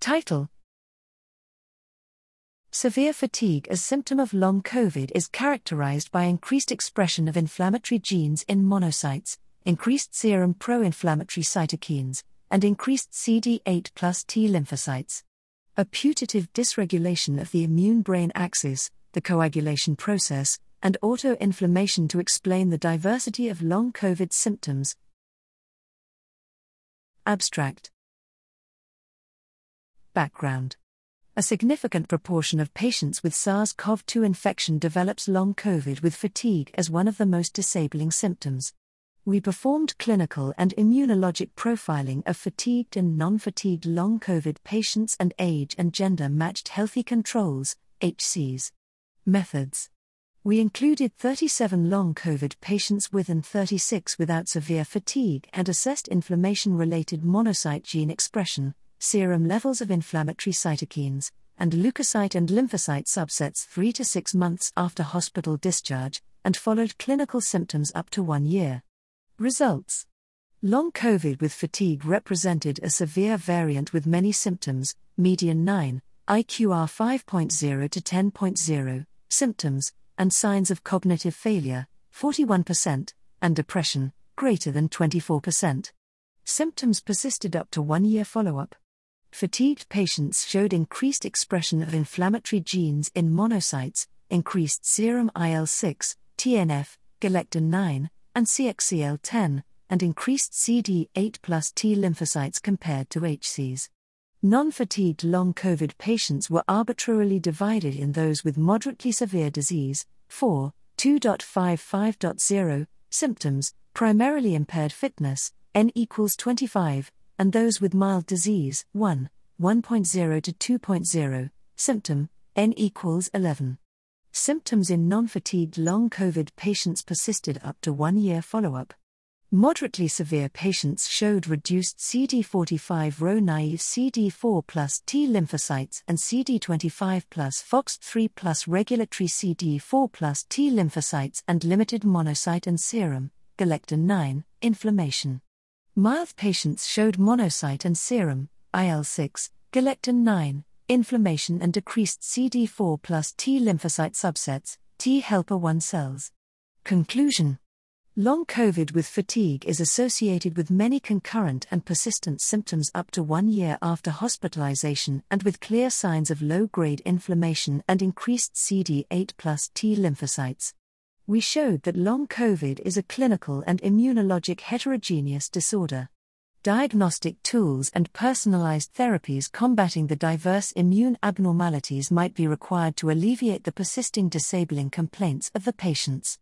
Title Severe fatigue as symptom of long COVID is characterized by increased expression of inflammatory genes in monocytes, increased serum pro inflammatory cytokines, and increased CD8 plus T lymphocytes. A putative dysregulation of the immune brain axis, the coagulation process, and autoinflammation to explain the diversity of long COVID symptoms. Abstract Background A significant proportion of patients with SARS CoV 2 infection develops long COVID with fatigue as one of the most disabling symptoms. We performed clinical and immunologic profiling of fatigued and non fatigued long COVID patients and age and gender matched healthy controls, HCs. Methods we included 37 long COVID patients with and 36 without severe fatigue and assessed inflammation related monocyte gene expression, serum levels of inflammatory cytokines, and leukocyte and lymphocyte subsets 3 to 6 months after hospital discharge, and followed clinical symptoms up to one year. Results Long COVID with fatigue represented a severe variant with many symptoms, median 9, IQR 5.0 to 10.0, symptoms, and signs of cognitive failure, 41%, and depression, greater than 24%. Symptoms persisted up to one year follow up. Fatigued patients showed increased expression of inflammatory genes in monocytes, increased serum IL 6, TNF, galectin 9, and CXCL 10, and increased CD8 plus T lymphocytes compared to HCs. Non fatigued long COVID patients were arbitrarily divided in those with moderately severe disease, 4, 2.55.0, symptoms, primarily impaired fitness, n equals 25, and those with mild disease, 1, 1.0 to 2.0, symptom, n equals 11. Symptoms in non fatigued long COVID patients persisted up to one year follow up. Moderately severe patients showed reduced CD45 Rho naive CD4 plus T lymphocytes and CD25 plus FOXP3 plus regulatory CD4 plus T lymphocytes and limited monocyte and serum, galectin 9, inflammation. Mild patients showed monocyte and serum, IL 6, galectin 9, inflammation and decreased CD4 plus T lymphocyte subsets, T helper 1 cells. Conclusion Long COVID with fatigue is associated with many concurrent and persistent symptoms up to one year after hospitalization and with clear signs of low grade inflammation and increased CD8 plus T lymphocytes. We showed that long COVID is a clinical and immunologic heterogeneous disorder. Diagnostic tools and personalized therapies combating the diverse immune abnormalities might be required to alleviate the persisting disabling complaints of the patients.